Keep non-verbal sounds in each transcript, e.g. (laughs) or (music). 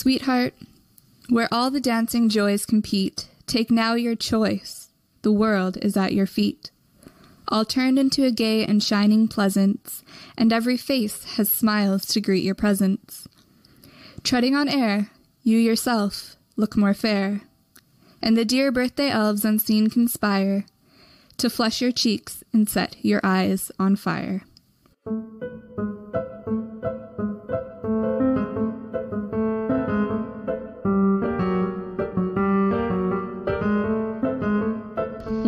Sweetheart, where all the dancing joys compete, take now your choice. The world is at your feet. All turned into a gay and shining pleasance, and every face has smiles to greet your presence. Treading on air, you yourself look more fair, and the dear birthday elves unseen conspire to flush your cheeks and set your eyes on fire.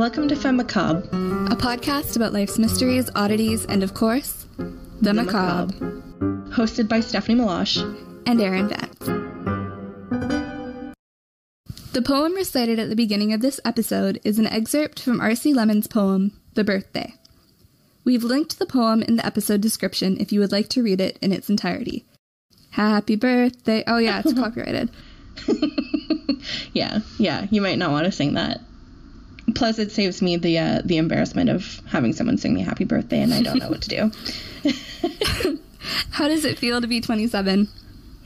Welcome to Femme Macabre, a podcast about life's mysteries, oddities, and of course, the, the macabre. macabre. Hosted by Stephanie Meloche and Erin Vance. The poem recited at the beginning of this episode is an excerpt from R.C. Lehmann's poem, The Birthday. We've linked the poem in the episode description if you would like to read it in its entirety. Happy birthday. Oh, yeah, it's (laughs) copyrighted. (laughs) yeah, yeah, you might not want to sing that. Plus, it saves me the uh, the embarrassment of having someone sing me happy birthday and I don't know what to do. (laughs) How does it feel to be 27?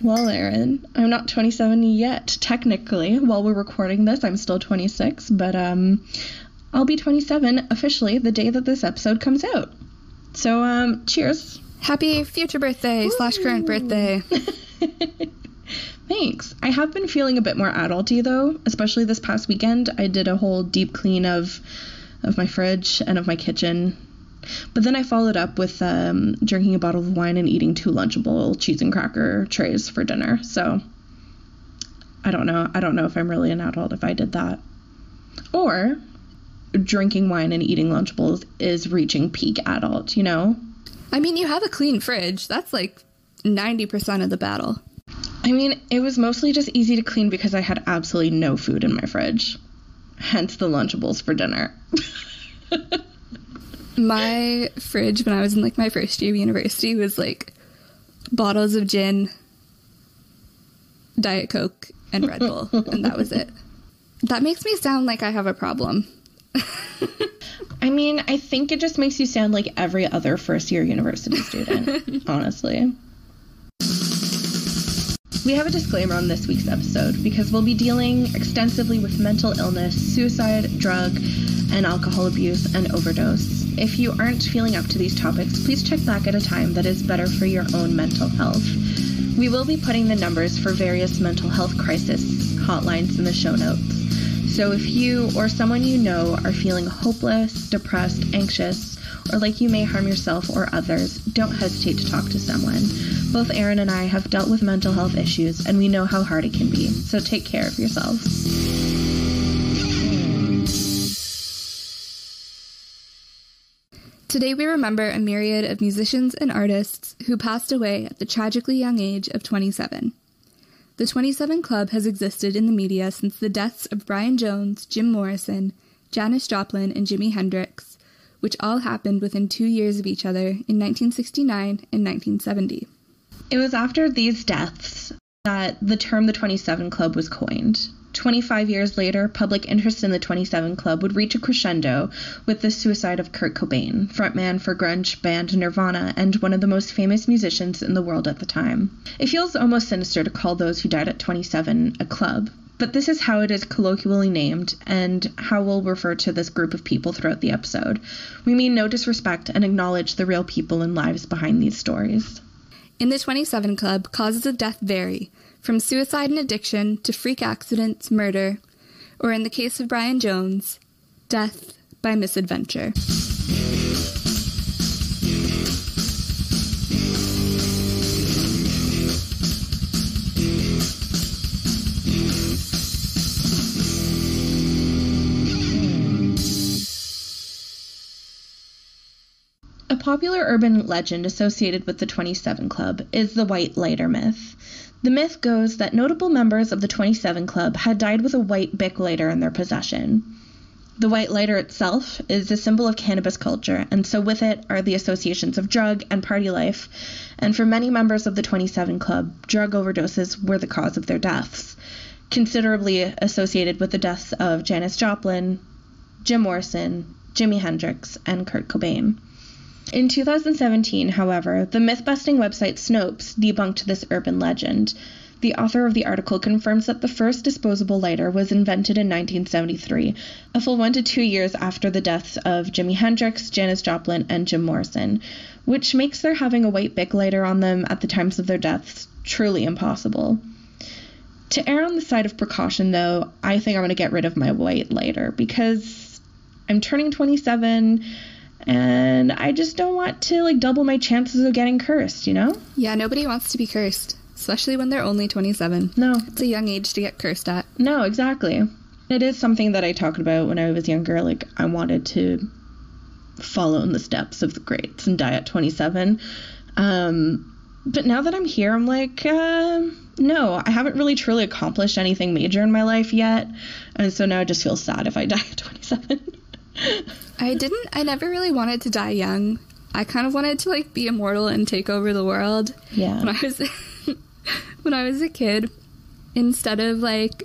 Well, Erin, I'm not 27 yet, technically. While we're recording this, I'm still 26, but um, I'll be 27 officially the day that this episode comes out. So, um, cheers. Happy future birthday Ooh. slash current birthday. (laughs) Thanks. I have been feeling a bit more adulty though, especially this past weekend. I did a whole deep clean of of my fridge and of my kitchen. But then I followed up with um, drinking a bottle of wine and eating two Lunchable cheese and cracker trays for dinner. So I don't know. I don't know if I'm really an adult if I did that. Or drinking wine and eating Lunchables is reaching peak adult, you know? I mean, you have a clean fridge. That's like 90% of the battle. I mean, it was mostly just easy to clean because I had absolutely no food in my fridge. Hence the Lunchables for dinner. (laughs) my fridge when I was in like my first year of university was like bottles of gin, Diet Coke, and Red Bull, and that was it. That makes me sound like I have a problem. (laughs) I mean, I think it just makes you sound like every other first year university student, (laughs) honestly. We have a disclaimer on this week's episode because we'll be dealing extensively with mental illness, suicide, drug, and alcohol abuse and overdose. If you aren't feeling up to these topics, please check back at a time that is better for your own mental health. We will be putting the numbers for various mental health crisis hotlines in the show notes. So if you or someone you know are feeling hopeless, depressed, anxious, or like you may harm yourself or others, don't hesitate to talk to someone. Both Erin and I have dealt with mental health issues, and we know how hard it can be, so take care of yourselves. Today we remember a myriad of musicians and artists who passed away at the tragically young age of 27. The 27 Club has existed in the media since the deaths of Brian Jones, Jim Morrison, Janis Joplin, and Jimi Hendrix, which all happened within two years of each other in 1969 and 1970. It was after these deaths that the term the 27 Club was coined. 25 years later, public interest in the 27 Club would reach a crescendo with the suicide of Kurt Cobain, frontman for grunge band Nirvana and one of the most famous musicians in the world at the time. It feels almost sinister to call those who died at 27 a club, but this is how it is colloquially named and how we'll refer to this group of people throughout the episode. We mean no disrespect and acknowledge the real people and lives behind these stories. In the 27 Club, causes of death vary, from suicide and addiction to freak accidents, murder, or in the case of Brian Jones, death by misadventure. Popular urban legend associated with the 27 Club is the White Lighter myth. The myth goes that notable members of the 27 Club had died with a white Bic lighter in their possession. The white lighter itself is a symbol of cannabis culture, and so with it are the associations of drug and party life. And for many members of the 27 Club, drug overdoses were the cause of their deaths, considerably associated with the deaths of Janis Joplin, Jim Morrison, Jimi Hendrix, and Kurt Cobain. In 2017, however, the myth busting website Snopes debunked this urban legend. The author of the article confirms that the first disposable lighter was invented in 1973, a full one to two years after the deaths of Jimi Hendrix, Janis Joplin, and Jim Morrison, which makes their having a white Bic lighter on them at the times of their deaths truly impossible. To err on the side of precaution, though, I think I'm going to get rid of my white lighter because I'm turning 27 and I just don't want to like double my chances of getting cursed, you know? Yeah, nobody wants to be cursed, especially when they're only 27. No. It's a young age to get cursed at. No, exactly. It is something that I talked about when I was younger. Like, I wanted to follow in the steps of the greats and die at 27. Um, but now that I'm here, I'm like, uh, no, I haven't really truly accomplished anything major in my life yet. And so now I just feel sad if I (laughs) die at 27. I didn't, I never really wanted to die young. I kind of wanted to like be immortal and take over the world. Yeah. When I was (laughs) when I was a kid, instead of like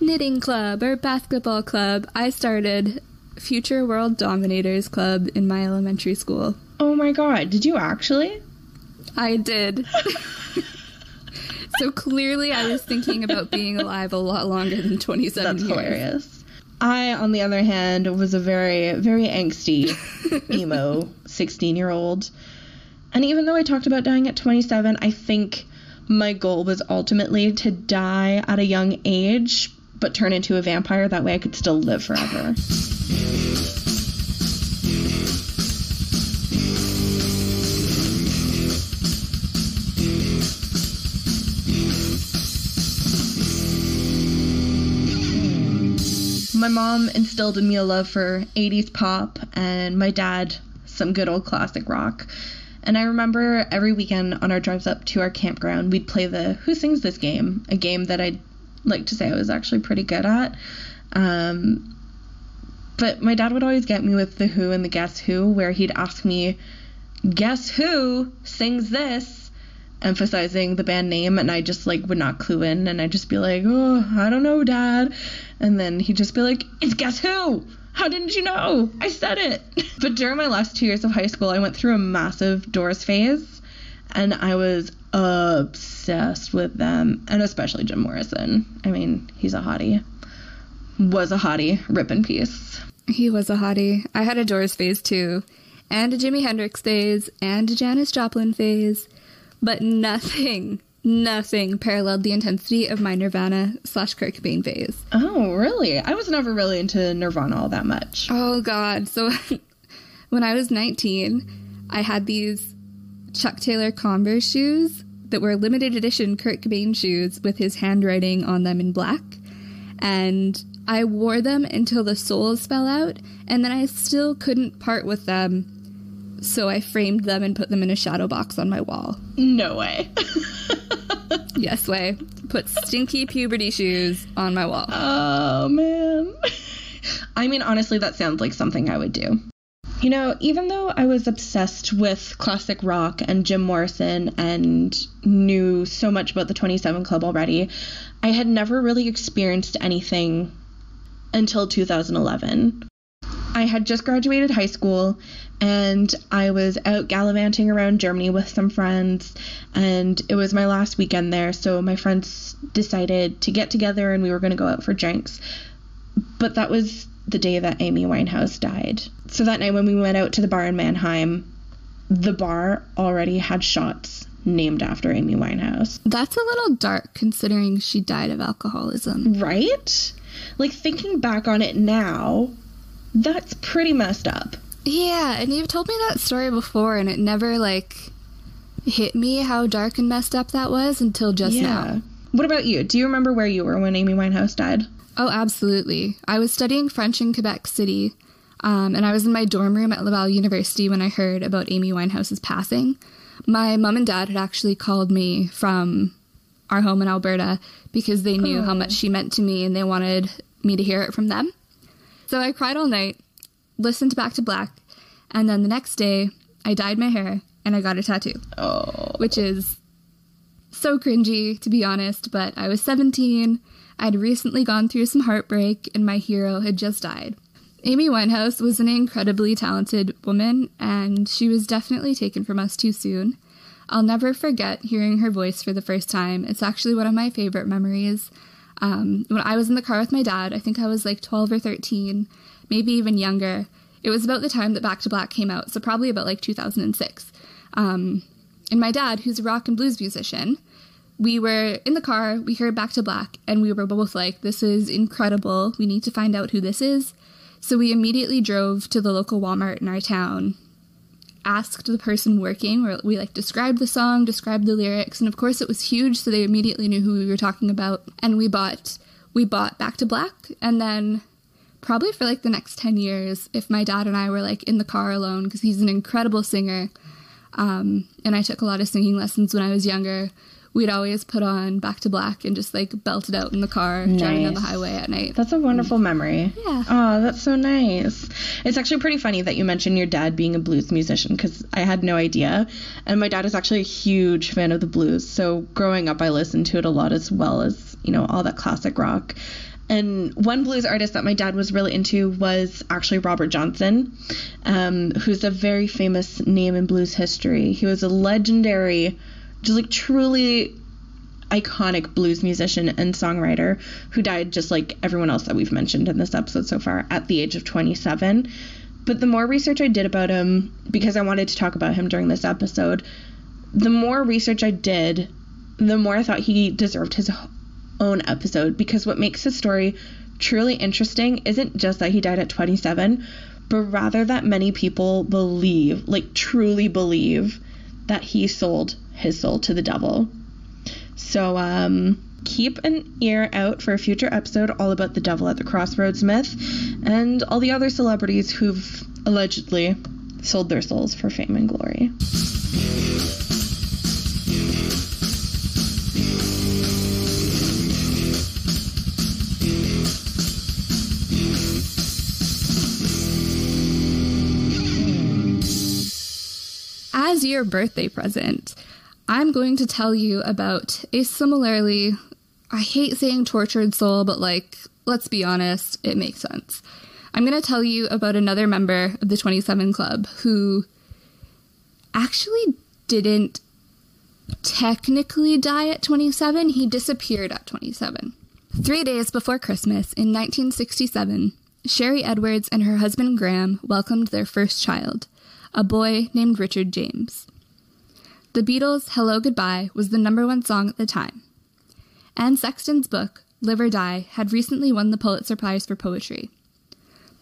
knitting club or basketball club, I started Future World Dominators Club in my elementary school. Oh my god, did you actually? I did. (laughs) so clearly I was thinking about being alive a lot longer than 27 That's years. hilarious. I, on the other hand, was a very, very angsty, (laughs) emo 16 year old. And even though I talked about dying at 27, I think my goal was ultimately to die at a young age, but turn into a vampire. That way I could still live forever. (laughs) My mom instilled in me a love for 80s pop, and my dad some good old classic rock. And I remember every weekend on our drives up to our campground, we'd play the Who Sings This game, a game that I'd like to say I was actually pretty good at. Um, but my dad would always get me with the Who and the Guess Who, where he'd ask me, Guess who sings this? emphasizing the band name and I just like would not clue in and I'd just be like, "Oh, I don't know, dad." And then he'd just be like, "It's guess who? How didn't you know? I said it." (laughs) but during my last 2 years of high school, I went through a massive Doors phase and I was obsessed with them and especially Jim Morrison. I mean, he's a hottie. Was a hottie, rip in peace. He was a hottie. I had a Doors phase too, and a Jimi Hendrix phase, and a Janis Joplin phase, but nothing, nothing paralleled the intensity of my Nirvana slash Kurt Cobain phase. Oh, really? I was never really into Nirvana all that much. Oh God! So (laughs) when I was 19, I had these Chuck Taylor Converse shoes that were limited edition Kurt Cobain shoes with his handwriting on them in black, and I wore them until the soles fell out, and then I still couldn't part with them. So I framed them and put them in a shadow box on my wall. No way. (laughs) Yes, way. Put stinky puberty shoes on my wall. Oh, man. I mean, honestly, that sounds like something I would do. You know, even though I was obsessed with classic rock and Jim Morrison and knew so much about the 27 Club already, I had never really experienced anything until 2011. I had just graduated high school and I was out gallivanting around Germany with some friends, and it was my last weekend there, so my friends decided to get together and we were going to go out for drinks. But that was the day that Amy Winehouse died. So that night when we went out to the bar in Mannheim, the bar already had shots named after Amy Winehouse. That's a little dark considering she died of alcoholism. Right? Like thinking back on it now, that's pretty messed up. Yeah, and you've told me that story before, and it never, like, hit me how dark and messed up that was until just now. What about you? Do you remember where you were when Amy Winehouse died? Oh, absolutely. I was studying French in Quebec City, um, and I was in my dorm room at Laval University when I heard about Amy Winehouse's passing. My mom and dad had actually called me from our home in Alberta because they knew how much she meant to me and they wanted me to hear it from them. So I cried all night, listened to Back to Black, and then the next day I dyed my hair and I got a tattoo, Oh. which is so cringy to be honest, but I was 17. I'd recently gone through some heartbreak and my hero had just died. Amy Winehouse was an incredibly talented woman and she was definitely taken from us too soon. I'll never forget hearing her voice for the first time. It's actually one of my favorite memories. Um, when I was in the car with my dad, I think I was like 12 or 13, maybe even younger. It was about the time that Back to Black came out, so probably about like 2006. Um, and my dad, who's a rock and blues musician, we were in the car, we heard Back to Black, and we were both like, this is incredible. We need to find out who this is. So we immediately drove to the local Walmart in our town, asked the person working, where we like described the song, described the lyrics, and of course it was huge, so they immediately knew who we were talking about. And we bought we bought Back to Black, and then probably for like the next 10 years, if my dad and I were like in the car alone, because he's an incredible singer, um, and I took a lot of singing lessons when I was younger, we'd always put on Back to Black and just like belt it out in the car nice. driving down the highway at night. That's a wonderful memory. Yeah. Oh, that's so nice. It's actually pretty funny that you mentioned your dad being a blues musician because I had no idea. And my dad is actually a huge fan of the blues. So growing up, I listened to it a lot as well as, you know, all that classic rock. And one blues artist that my dad was really into was actually Robert Johnson, um, who's a very famous name in blues history. He was a legendary just like truly iconic blues musician and songwriter who died just like everyone else that we've mentioned in this episode so far at the age of 27. But the more research I did about him, because I wanted to talk about him during this episode, the more research I did, the more I thought he deserved his own episode. Because what makes his story truly interesting isn't just that he died at 27, but rather that many people believe, like truly believe, that he sold his soul to the devil. So um, keep an ear out for a future episode all about the devil at the crossroads myth and all the other celebrities who've allegedly sold their souls for fame and glory. As your birthday present, I'm going to tell you about a similarly, I hate saying tortured soul, but like, let's be honest, it makes sense. I'm going to tell you about another member of the 27 Club who actually didn't technically die at 27, he disappeared at 27. Three days before Christmas in 1967, Sherry Edwards and her husband Graham welcomed their first child, a boy named Richard James. The Beatles' Hello Goodbye was the number one song at the time. Anne Sexton's book, Live or Die, had recently won the Pulitzer Prize for Poetry.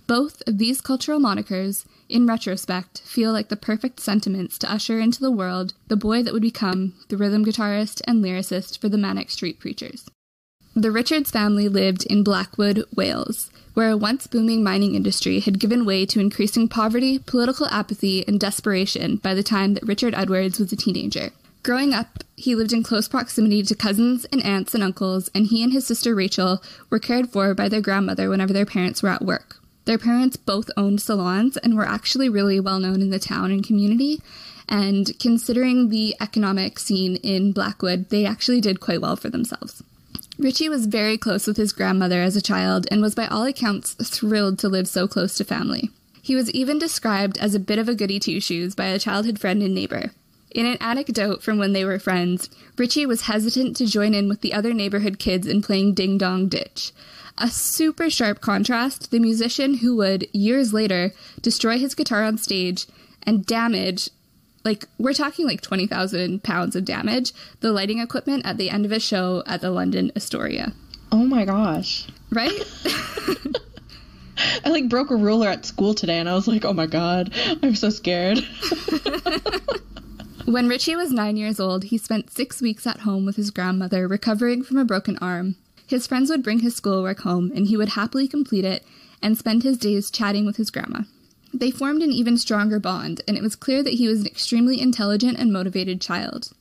Both of these cultural monikers, in retrospect, feel like the perfect sentiments to usher into the world the boy that would become the rhythm guitarist and lyricist for the Manic Street Preachers. The Richards family lived in Blackwood, Wales, where a once booming mining industry had given way to increasing poverty, political apathy, and desperation by the time that Richard Edwards was a teenager. Growing up, he lived in close proximity to cousins and aunts and uncles, and he and his sister Rachel were cared for by their grandmother whenever their parents were at work. Their parents both owned salons and were actually really well known in the town and community. And considering the economic scene in Blackwood, they actually did quite well for themselves. Richey was very close with his grandmother as a child and was by all accounts thrilled to live so close to family. He was even described as a bit of a goody two shoes by a childhood friend and neighbor. In an anecdote from when they were friends, Richey was hesitant to join in with the other neighborhood kids in playing Ding Dong Ditch. A super sharp contrast, the musician who would, years later, destroy his guitar on stage and damage like we're talking like 20,000 pounds of damage, the lighting equipment at the end of a show at the London Astoria. Oh my gosh. Right? (laughs) (laughs) I like broke a ruler at school today and I was like, "Oh my god, I'm so scared." (laughs) when Richey was 9 years old, he spent 6 weeks at home with his grandmother recovering from a broken arm. His friends would bring his schoolwork home and he would happily complete it and spend his days chatting with his grandma. They formed an even stronger bond, and it was clear that he was an extremely intelligent and motivated child.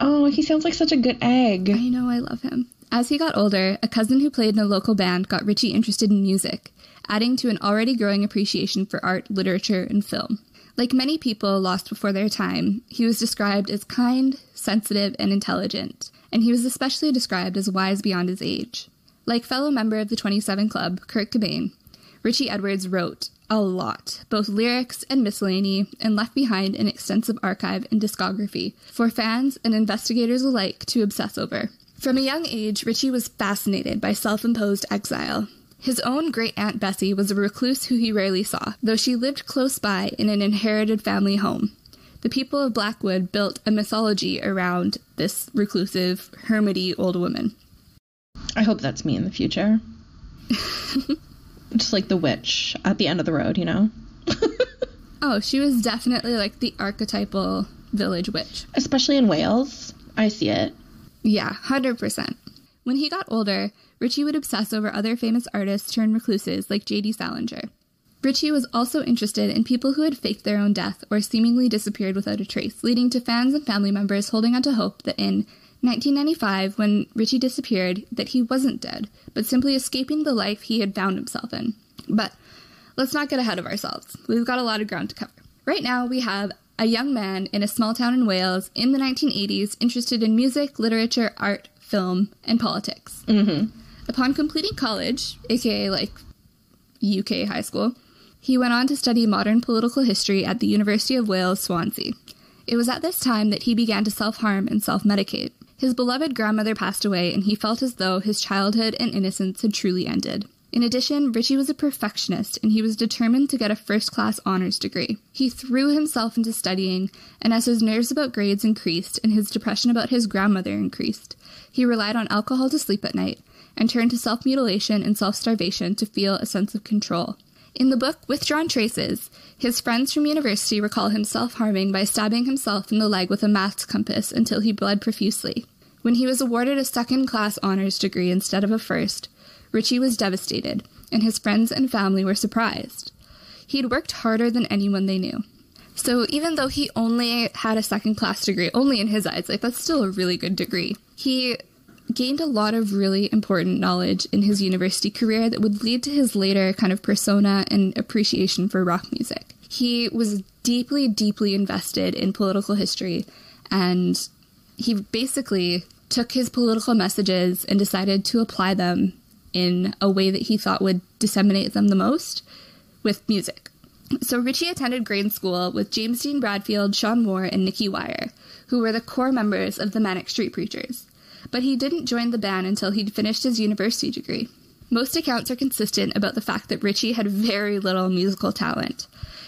Oh, he sounds like such a good egg. I know, I love him. As he got older, a cousin who played in a local band got Richey interested in music, adding to an already growing appreciation for art, literature, and film. Like many people lost before their time, he was described as kind, sensitive, and intelligent, and he was especially described as wise beyond his age. Like fellow member of the 27 Club, Kurt Cobain, Richey Edwards wrote, a lot, both lyrics and miscellany, and left behind an extensive archive and discography for fans and investigators alike to obsess over. From a young age, Richey was fascinated by self imposed exile. His own great aunt Bessie was a recluse who he rarely saw, though she lived close by in an inherited family home. The people of Blackwood built a mythology around this reclusive, hermity old woman. I hope that's me in the future. (laughs) Just like the witch at the end of the road, you know? (laughs) oh, she was definitely like the archetypal village witch. Especially in Wales. I see it. Yeah, 100%. When he got older, Richey would obsess over other famous artists turned recluses like J.D. Salinger. Richey was also interested in people who had faked their own death or seemingly disappeared without a trace, leading to fans and family members holding onto hope that in 1995, when Richey disappeared, that he wasn't dead, but simply escaping the life he had found himself in. But let's not get ahead of ourselves. We've got a lot of ground to cover. Right now, we have a young man in a small town in Wales in the 1980s interested in music, literature, art, film, and politics. Mm-hmm. Upon completing college, aka like UK high school, he went on to study modern political history at the University of Wales, Swansea. It was at this time that he began to self harm and self medicate. His beloved grandmother passed away, and he felt as though his childhood and innocence had truly ended. In addition, Richey was a perfectionist and he was determined to get a first class honors degree. He threw himself into studying, and as his nerves about grades increased and his depression about his grandmother increased, he relied on alcohol to sleep at night and turned to self mutilation and self starvation to feel a sense of control. In the book Withdrawn Traces, his friends from university recall him self harming by stabbing himself in the leg with a maths compass until he bled profusely. When he was awarded a second class honors degree instead of a first, Richey was devastated, and his friends and family were surprised. He had worked harder than anyone they knew. So even though he only had a second class degree, only in his eyes, like that's still a really good degree, he gained a lot of really important knowledge in his university career that would lead to his later kind of persona and appreciation for rock music. He was deeply, deeply invested in political history, and he basically took his political messages and decided to apply them in a way that he thought would disseminate them the most with music. So Richey attended grade school with James Dean Bradfield, Sean Moore, and Nicky Wire, who were the core members of the Manic Street Preachers but he didn't join the band until he'd finished his university degree. Most accounts are consistent about the fact that Richey had very little musical talent.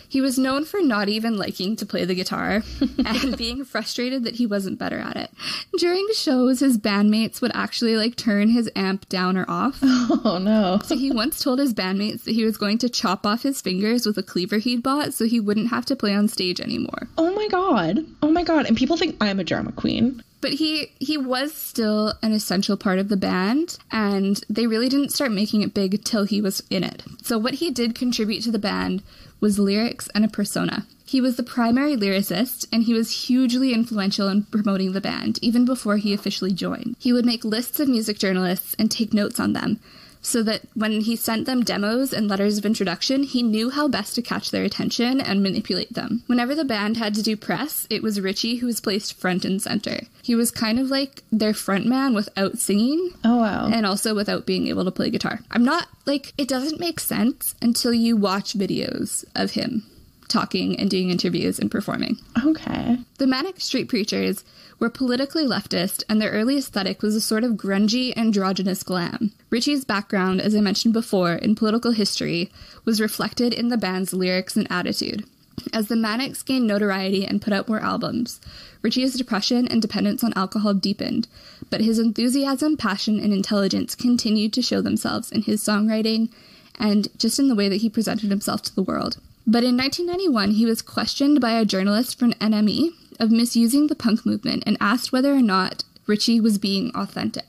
He was known for not even liking to play the guitar (laughs) and being frustrated that he wasn't better at it. During shows, his bandmates would actually like turn his amp down or off. (laughs) Oh no. So he once told his bandmates that he was going to chop off his fingers with a cleaver he'd bought so he wouldn't have to play on stage anymore. Oh my god. Oh my god. And people think I'm a drama queen but he he was still an essential part of the band and they really didn't start making it big till he was in it so what he did contribute to the band was lyrics and a persona. He was the primary lyricist and he was hugely influential in promoting the band even before he officially joined. He would make lists of music journalists and take notes on them so that when he sent them demos and letters of introduction, he knew how best to catch their attention and manipulate them. Whenever the band had to do press, it was Richey who was placed front and center. He was kind of like their frontman without singing. Oh, wow. And also without being able to play guitar. I'm not like, it doesn't make sense until you watch videos of him talking and doing interviews and performing. Okay. The Manic Street Preachers were politically leftist, and their early aesthetic was a sort of grungy, androgynous glam. Richey's background, as I mentioned before, in political history, was reflected in the band's lyrics and attitude. As the Manics gained notoriety and put out more albums, Richey's depression and dependence on alcohol deepened, but his enthusiasm, passion, and intelligence continued to show themselves in his songwriting and just in the way that he presented himself to the world. But in 1991, he was questioned by a journalist from NME of misusing the punk movement and asked whether or not Richey was being authentic.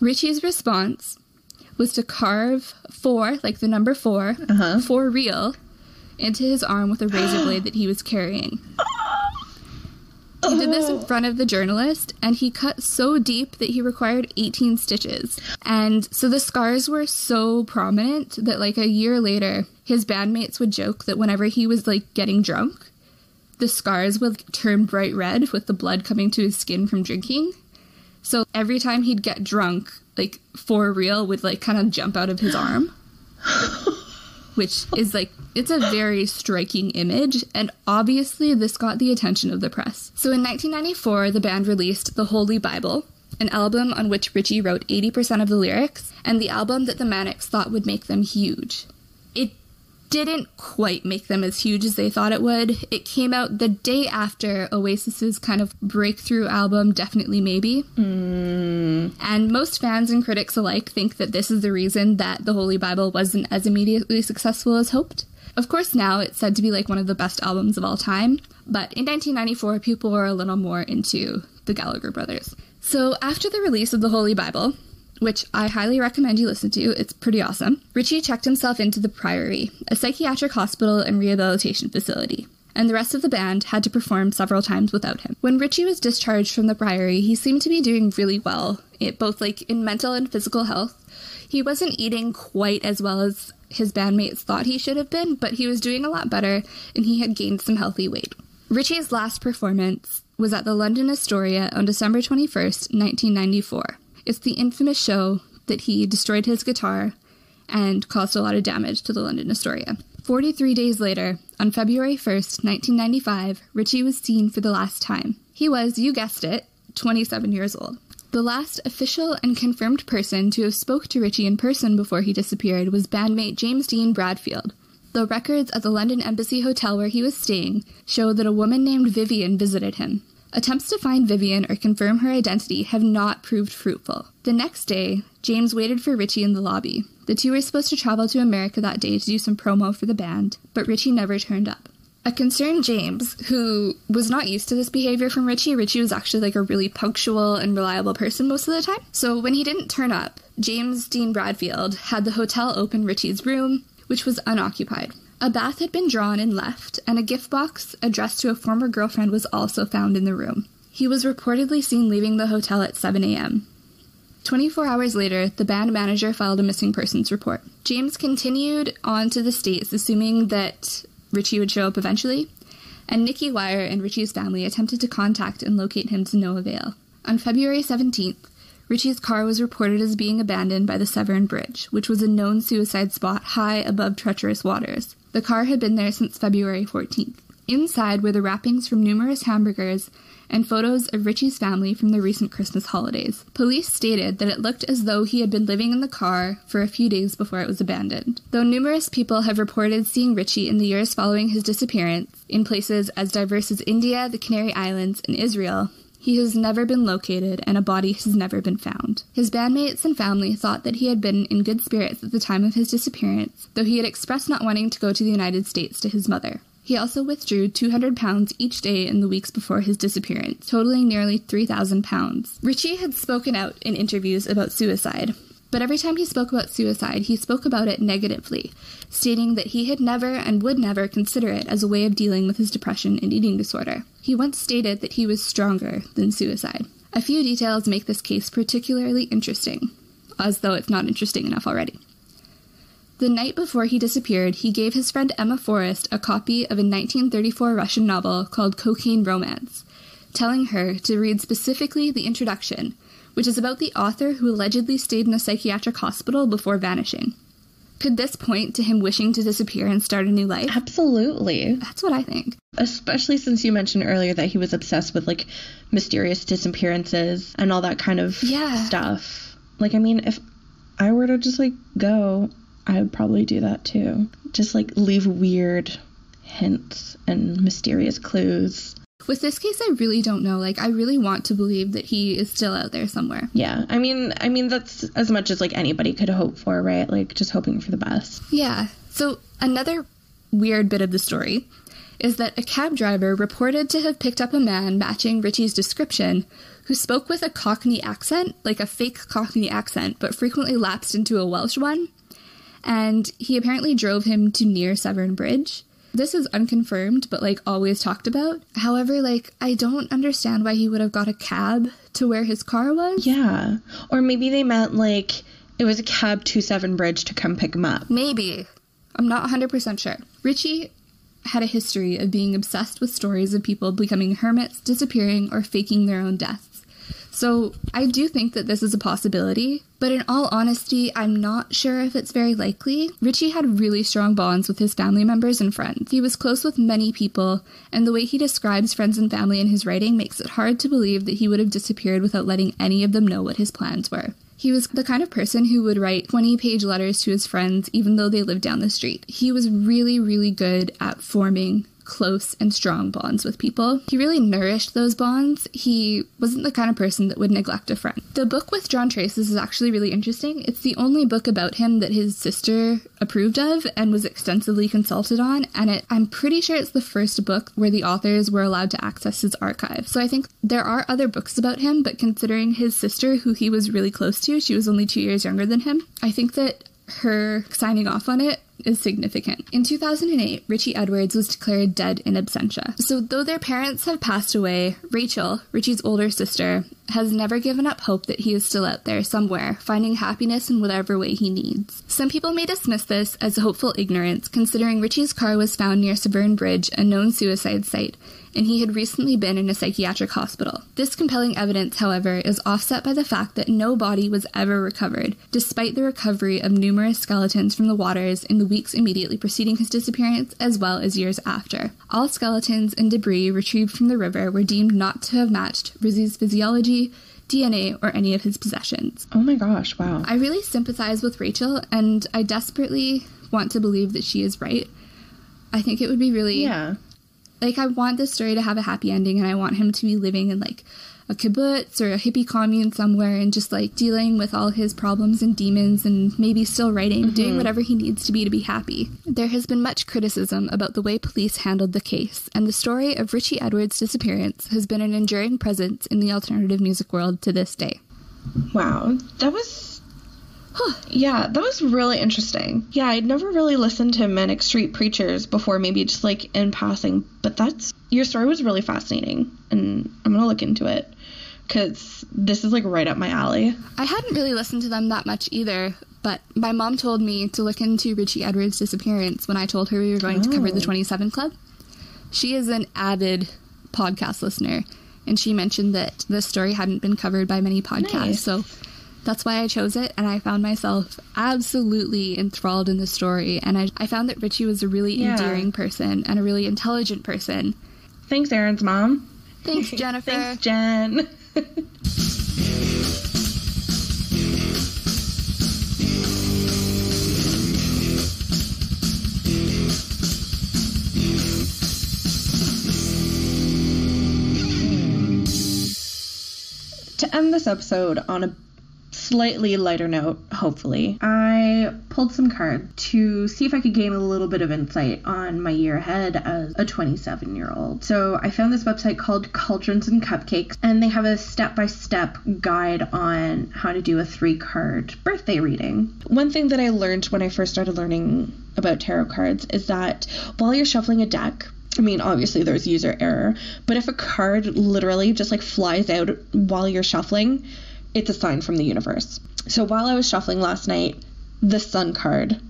Richey's response was to carve four, like the number 4 uh-huh. for real, into his arm with a razor blade that he was carrying. (gasps) (gasps) He did this in front of the journalist, and he cut so deep that he required 18 stitches. And so the scars were so prominent that, like, a year later, his bandmates would joke that whenever he was, like, getting drunk, the scars would turn bright red with the blood coming to his skin from drinking. So every time he'd get drunk, like, for real would, like, kind of jump out of his arm. Which is like, it's a very striking image, and obviously this got the attention of the press. So in 1994, the band released The Holy Bible, an album on which Richey wrote 80% of the lyrics, and the album that the Manics thought would make them huge. It didn't quite make them as huge as they thought it would. It came out the day after Oasis's kind of breakthrough album, Definitely Maybe. Mm. And most fans and critics alike think that this is the reason that the Holy Bible wasn't as immediately successful as hoped. Of course, now it's said to be like one of the best albums of all time, but in 1994, people were a little more into the Gallagher brothers. So, after the release of the Holy Bible, which I highly recommend you listen to. It's pretty awesome. Richey checked himself into the Priory, a psychiatric hospital and rehabilitation facility, and the rest of the band had to perform several times without him. When Richey was discharged from the Priory, he seemed to be doing really well, it, both like in mental and physical health. He wasn't eating quite as well as his bandmates thought he should have been, but he was doing a lot better and he had gained some healthy weight. Richey's last performance was at the London Astoria on December 21st, 1994. It's the infamous show that he destroyed his guitar and caused a lot of damage to the London Astoria. 43 days later, on February 1st, 1995, Richey was seen for the last time. He was, you guessed it, 27 years old. The last official and confirmed person to have spoke to Richey in person before he disappeared was bandmate James Dean Bradfield. The records at the London Embassy Hotel where he was staying show that a woman named Vivian visited him. Attempts to find Vivian or confirm her identity have not proved fruitful. The next day, James waited for Richey in the lobby. The two were supposed to travel to America that day to do some promo for the band, but Richey never turned up. A concerned James, who was not used to this behavior from Richey, Richey was actually like a really punctual and reliable person most of the time. So when he didn't turn up, James Dean Bradfield had the hotel open Richey's room, which was unoccupied. A bath had been drawn and left, and a gift box addressed to a former girlfriend was also found in the room. He was reportedly seen leaving the hotel at 7 a.m. 24 hours later, the band manager filed a missing persons report. James continued on to the States, assuming that Richey would show up eventually, and Nicky Wire and Richey's family attempted to contact and locate him to no avail. On February 17th, Richey's car was reported as being abandoned by the Severn Bridge, which was a known suicide spot high above treacherous waters. The car had been there since February 14th. Inside were the wrappings from numerous hamburgers and photos of Richey's family from the recent Christmas holidays. Police stated that it looked as though he had been living in the car for a few days before it was abandoned. Though numerous people have reported seeing Richey in the years following his disappearance in places as diverse as India, the Canary Islands, and Israel, he has never been located and a body has never been found. His bandmates and family thought that he had been in good spirits at the time of his disappearance, though he had expressed not wanting to go to the United States to his mother. He also withdrew 200 pounds each day in the weeks before his disappearance, totaling nearly 3,000 pounds. Richey had spoken out in interviews about suicide, but every time he spoke about suicide, he spoke about it negatively, stating that he had never and would never consider it as a way of dealing with his depression and eating disorder. He once stated that he was stronger than suicide. A few details make this case particularly interesting, as though it's not interesting enough already. The night before he disappeared, he gave his friend Emma Forrest a copy of a 1934 Russian novel called Cocaine Romance, telling her to read specifically the introduction, which is about the author who allegedly stayed in a psychiatric hospital before vanishing. Could this point to him wishing to disappear and start a new life? Absolutely. That's what I think. Especially since you mentioned earlier that he was obsessed with like mysterious disappearances and all that kind of Yeah. stuff. Like, I mean, if I were to just like go, I would probably do that too. Just like leave weird hints and mysterious clues. With this case, I really don't know. Like, I really want to believe that he is still out there somewhere. Yeah, I mean, I mean that's as much as like anybody could hope for, right? Like just hoping for the best. Yeah. So, another weird bit of the story is that a cab driver reported to have picked up a man matching Richey's description who spoke with a Cockney accent, like a fake Cockney accent, but frequently lapsed into a Welsh one. And he apparently drove him to near Severn Bridge. This is unconfirmed, but like always talked about. However, like I don't understand why he would have got a cab to where his car was. Yeah, or maybe they meant like it was a cab to Severn Bridge to come pick him up. Maybe. I'm not 100% sure. Richey had a history of being obsessed with stories of people becoming hermits, disappearing, or faking their own deaths. So I do think that this is a possibility, but in all honesty, I'm not sure if it's very likely. Richey had really strong bonds with his family members and friends. He was close with many people, and the way he describes friends and family in his writing makes it hard to believe that he would have disappeared without letting any of them know what his plans were. He was the kind of person who would write 20 page letters to his friends even though they lived down the street. He was really, really good at forming close and strong bonds with people. He really nourished those bonds. He wasn't the kind of person that would neglect a friend. The book Withdrawn Traces is actually really interesting. It's the only book about him that his sister approved of and was extensively consulted on, and it, I'm pretty sure it's the first book where the authors were allowed to access his archive. So I think there are other books about him, but considering his sister, who he was really close to, she was only two years younger than him, I think that her signing off on it is significant. In 2008, Richey Edwards was declared dead in absentia. So, though their parents have passed away, Rachel, Richey's older sister, has never given up hope that he is still out there somewhere, finding happiness in whatever way he needs. Some people may dismiss this as hopeful ignorance, considering Richey's car was found near Severn Bridge, a known suicide site, and he had recently been in a psychiatric hospital. This compelling evidence, however, is offset by the fact that no body was ever recovered, despite the recovery of numerous skeletons from the waters in the weeks immediately preceding his disappearance, as well as years after. All skeletons and debris retrieved from the river were deemed not to have matched Richey's physiology, DNA, or any of his possessions. Oh my gosh, wow. I really sympathize with Rachel, and I desperately want to believe that she is right. I think it would be really Yeah. Like I want this story to have a happy ending and I want him to be living in like a kibbutz or a hippie commune somewhere and just like dealing with all his problems and demons and maybe still writing, mm-hmm. doing whatever he needs to be to be happy. There has been much criticism about the way police handled the case, and the story of Richey Edwards' disappearance has been an enduring presence in the alternative music world to this day. Wow. That was. Yeah, that was really interesting. Yeah, I'd never really listened to Manic Street Preachers before, maybe just like in passing, but that's. Your story was really fascinating, and I'm gonna look into it because this is like right up my alley. I hadn't really listened to them that much either, but my mom told me to look into Richey Edwards' disappearance when I told her we were going to cover the Oh. 27 Club. She is an avid podcast listener, and she mentioned that this story hadn't been covered by many podcasts, Nice. so that's why I chose it, and I found myself absolutely enthralled in the story, and I, I found that Richey was a really Yeah. endearing person and a really intelligent person. Thanks, Erin's mom. Thanks, (laughs) Jennifer. Thanks, Jen. (laughs) to end this episode on a slightly lighter note, hopefully, I pulled some cards to see if I could gain a little bit of insight on my year ahead as a 27 year old. So I found this website called Cauldrons and Cupcakes, and they have a step by step guide on how to do a three card birthday reading. One thing that I learned when I first started learning about tarot cards is that while you're shuffling a deck, I mean, obviously there's user error, but if a card literally just like flies out while you're shuffling, it's a sign from the universe. So while I was shuffling last night, the sun card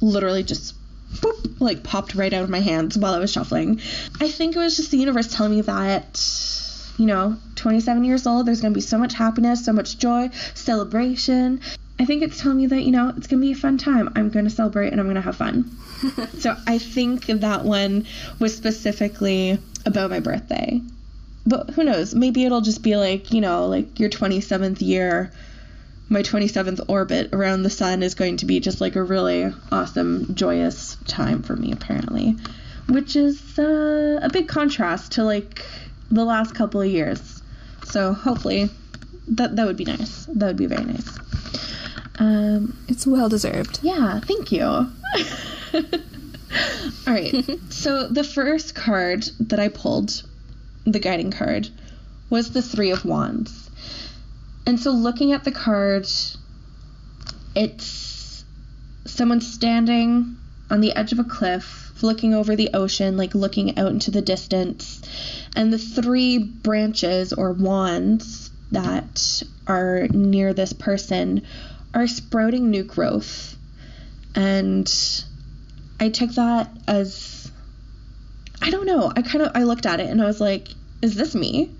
literally just boop, like popped right out of my hands while I was shuffling. I think it was just the universe telling me that you know, 27 years old, there's going to be so much happiness, so much joy, celebration. I think it's telling me that, you know, it's going to be a fun time. I'm going to celebrate and I'm going to have fun. (laughs) so I think that one was specifically about my birthday. But who knows? Maybe it'll just be like, you know, like your 27th year, my 27th orbit around the sun is going to be just like a really awesome, joyous time for me, apparently. Which is uh, a big contrast to like the last couple of years. So hopefully that that would be nice. That would be very nice. Um, It's well deserved. yeah, thank you. (laughs) All right. (laughs) so the first card that I pulled, the guiding card, was the 3 of wands. And so looking at the card, it's someone standing on the edge of a cliff, looking over the ocean, like looking out into the distance. And the three branches or wands that are near this person are sprouting new growth. And I took that as I don't know. I kind of I looked at it and I was like, is this me?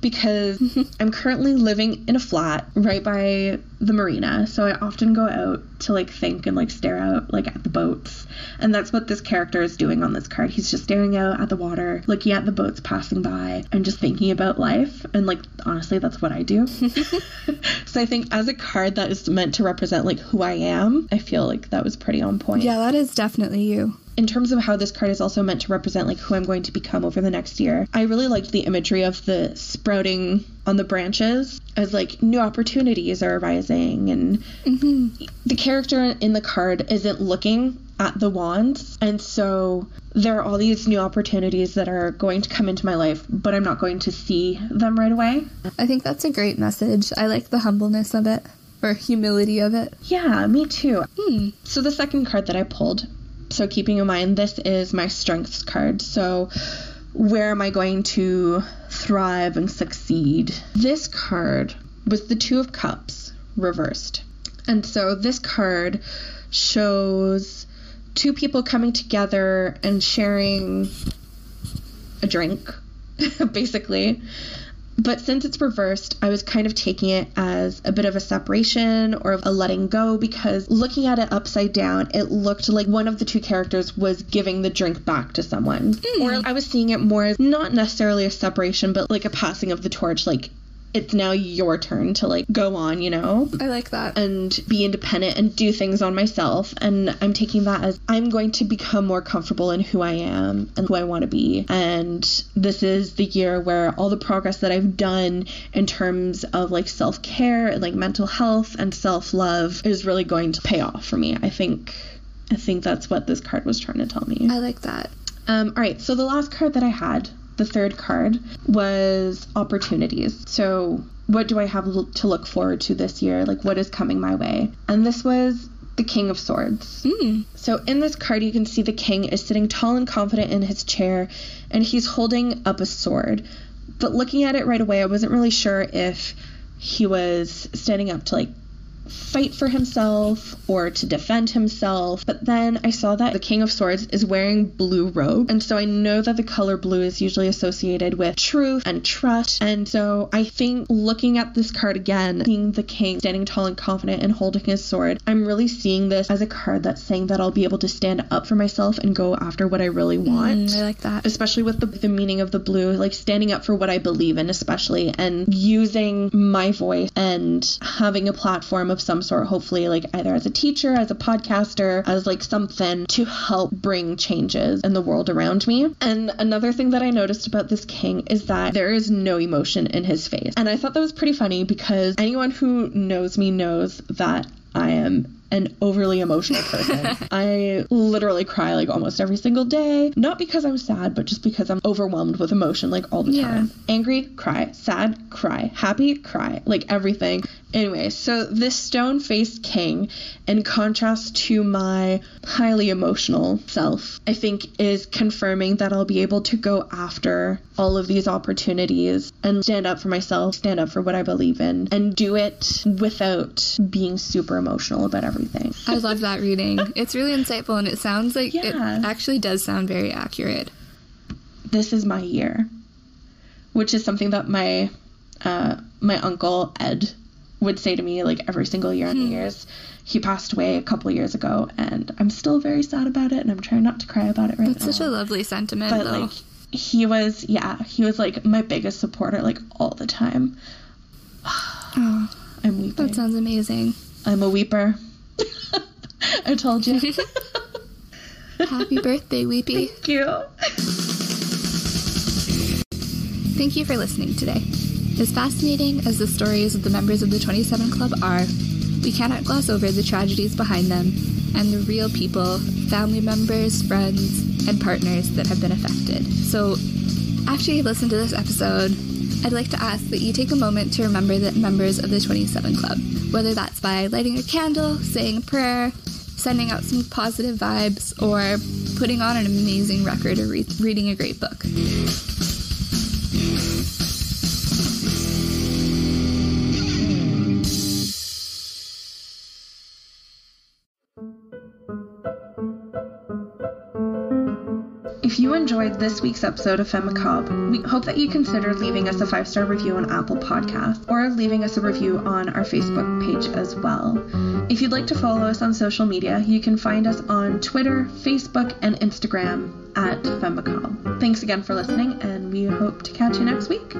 Because (laughs) I'm currently living in a flat right by the marina. So I often go out to like think and like stare out like at the boats. And that's what this character is doing on this card. He's just staring out at the water, looking at the boats passing by and just thinking about life. And like honestly, that's what I do. (laughs) so I think as a card that is meant to represent like who I am, I feel like that was pretty on point. Yeah, that is definitely you in terms of how this card is also meant to represent like who I'm going to become over the next year, I really liked the imagery of the sprouting on the branches as like new opportunities are arising and mm-hmm. the character in the card isn't looking at the wands and so there are all these new opportunities that are going to come into my life but I'm not going to see them right away. I think that's a great message. I like the humbleness of it or humility of it. Yeah, me too. Hmm. So the second card that I pulled so, keeping in mind, this is my strengths card. So, where am I going to thrive and succeed? This card was the Two of Cups reversed. And so, this card shows two people coming together and sharing a drink, (laughs) basically. But since it's reversed, I was kind of taking it as a bit of a separation or a letting go because looking at it upside down, it looked like one of the two characters was giving the drink back to someone. Mm. Or I was seeing it more as not necessarily a separation, but like a passing of the torch, like it's now your turn to like go on, you know? I like that. And be independent and do things on myself. And I'm taking that as I'm going to become more comfortable in who I am and who I want to be. And this is the year where all the progress that I've done in terms of like self care and like mental health and self love is really going to pay off for me. I think. I think that's what this card was trying to tell me. I like that. Um, all right, so the last card that I had the third card was opportunities. So, what do I have to look forward to this year? Like, what is coming my way? And this was the King of Swords. Mm. So, in this card, you can see the king is sitting tall and confident in his chair, and he's holding up a sword. But looking at it right away, I wasn't really sure if he was standing up to like fight for himself or to defend himself. But then I saw that the King of Swords is wearing blue robe. And so I know that the color blue is usually associated with truth and trust. And so I think looking at this card again, seeing the king standing tall and confident and holding his sword, I'm really seeing this as a card that's saying that I'll be able to stand up for myself and go after what I really want. Mm, I like that. Especially with the, the meaning of the blue, like standing up for what I believe in, especially, and using my voice and having a platform of some sort, hopefully, like either as a teacher, as a podcaster, as like something to help bring changes in the world around me. And another thing that I noticed about this king is that there is no emotion in his face. And I thought that was pretty funny because anyone who knows me knows that I am an overly emotional (laughs) person. I literally cry like almost every single day. Not because I'm sad, but just because I'm overwhelmed with emotion like all the yeah. time. Angry, cry. Sad, cry. Happy, cry. Like everything. Anyway, so this stone faced king, in contrast to my highly emotional self, I think is confirming that I'll be able to go after all of these opportunities and stand up for myself, stand up for what I believe in, and do it without being super emotional about everything. (laughs) I love that reading. It's really insightful and it sounds like yeah. it actually does sound very accurate. This is my year, which is something that my uh, my uncle Ed would say to me like every single year on New hmm. Year's. He passed away a couple years ago, and I'm still very sad about it, and I'm trying not to cry about it right That's now. That's such a lovely sentiment, but though. like he was, yeah, he was like my biggest supporter, like all the time. (sighs) oh, I'm weeping. That sounds amazing. I'm a weeper. (laughs) I told you. (laughs) Happy birthday, Weepy. Thank you. Thank you for listening today. As fascinating as the stories of the members of the 27 Club are, we cannot gloss over the tragedies behind them and the real people, family members, friends, and partners that have been affected. So, after you listen to this episode, I'd like to ask that you take a moment to remember the members of the 27 Club, whether that's by lighting a candle, saying a prayer, sending out some positive vibes, or putting on an amazing record or re- reading a great book. This week's episode of Femme we hope that you consider leaving us a five star review on Apple Podcasts or leaving us a review on our Facebook page as well. If you'd like to follow us on social media, you can find us on Twitter, Facebook, and Instagram at Femme Thanks again for listening, and we hope to catch you next week.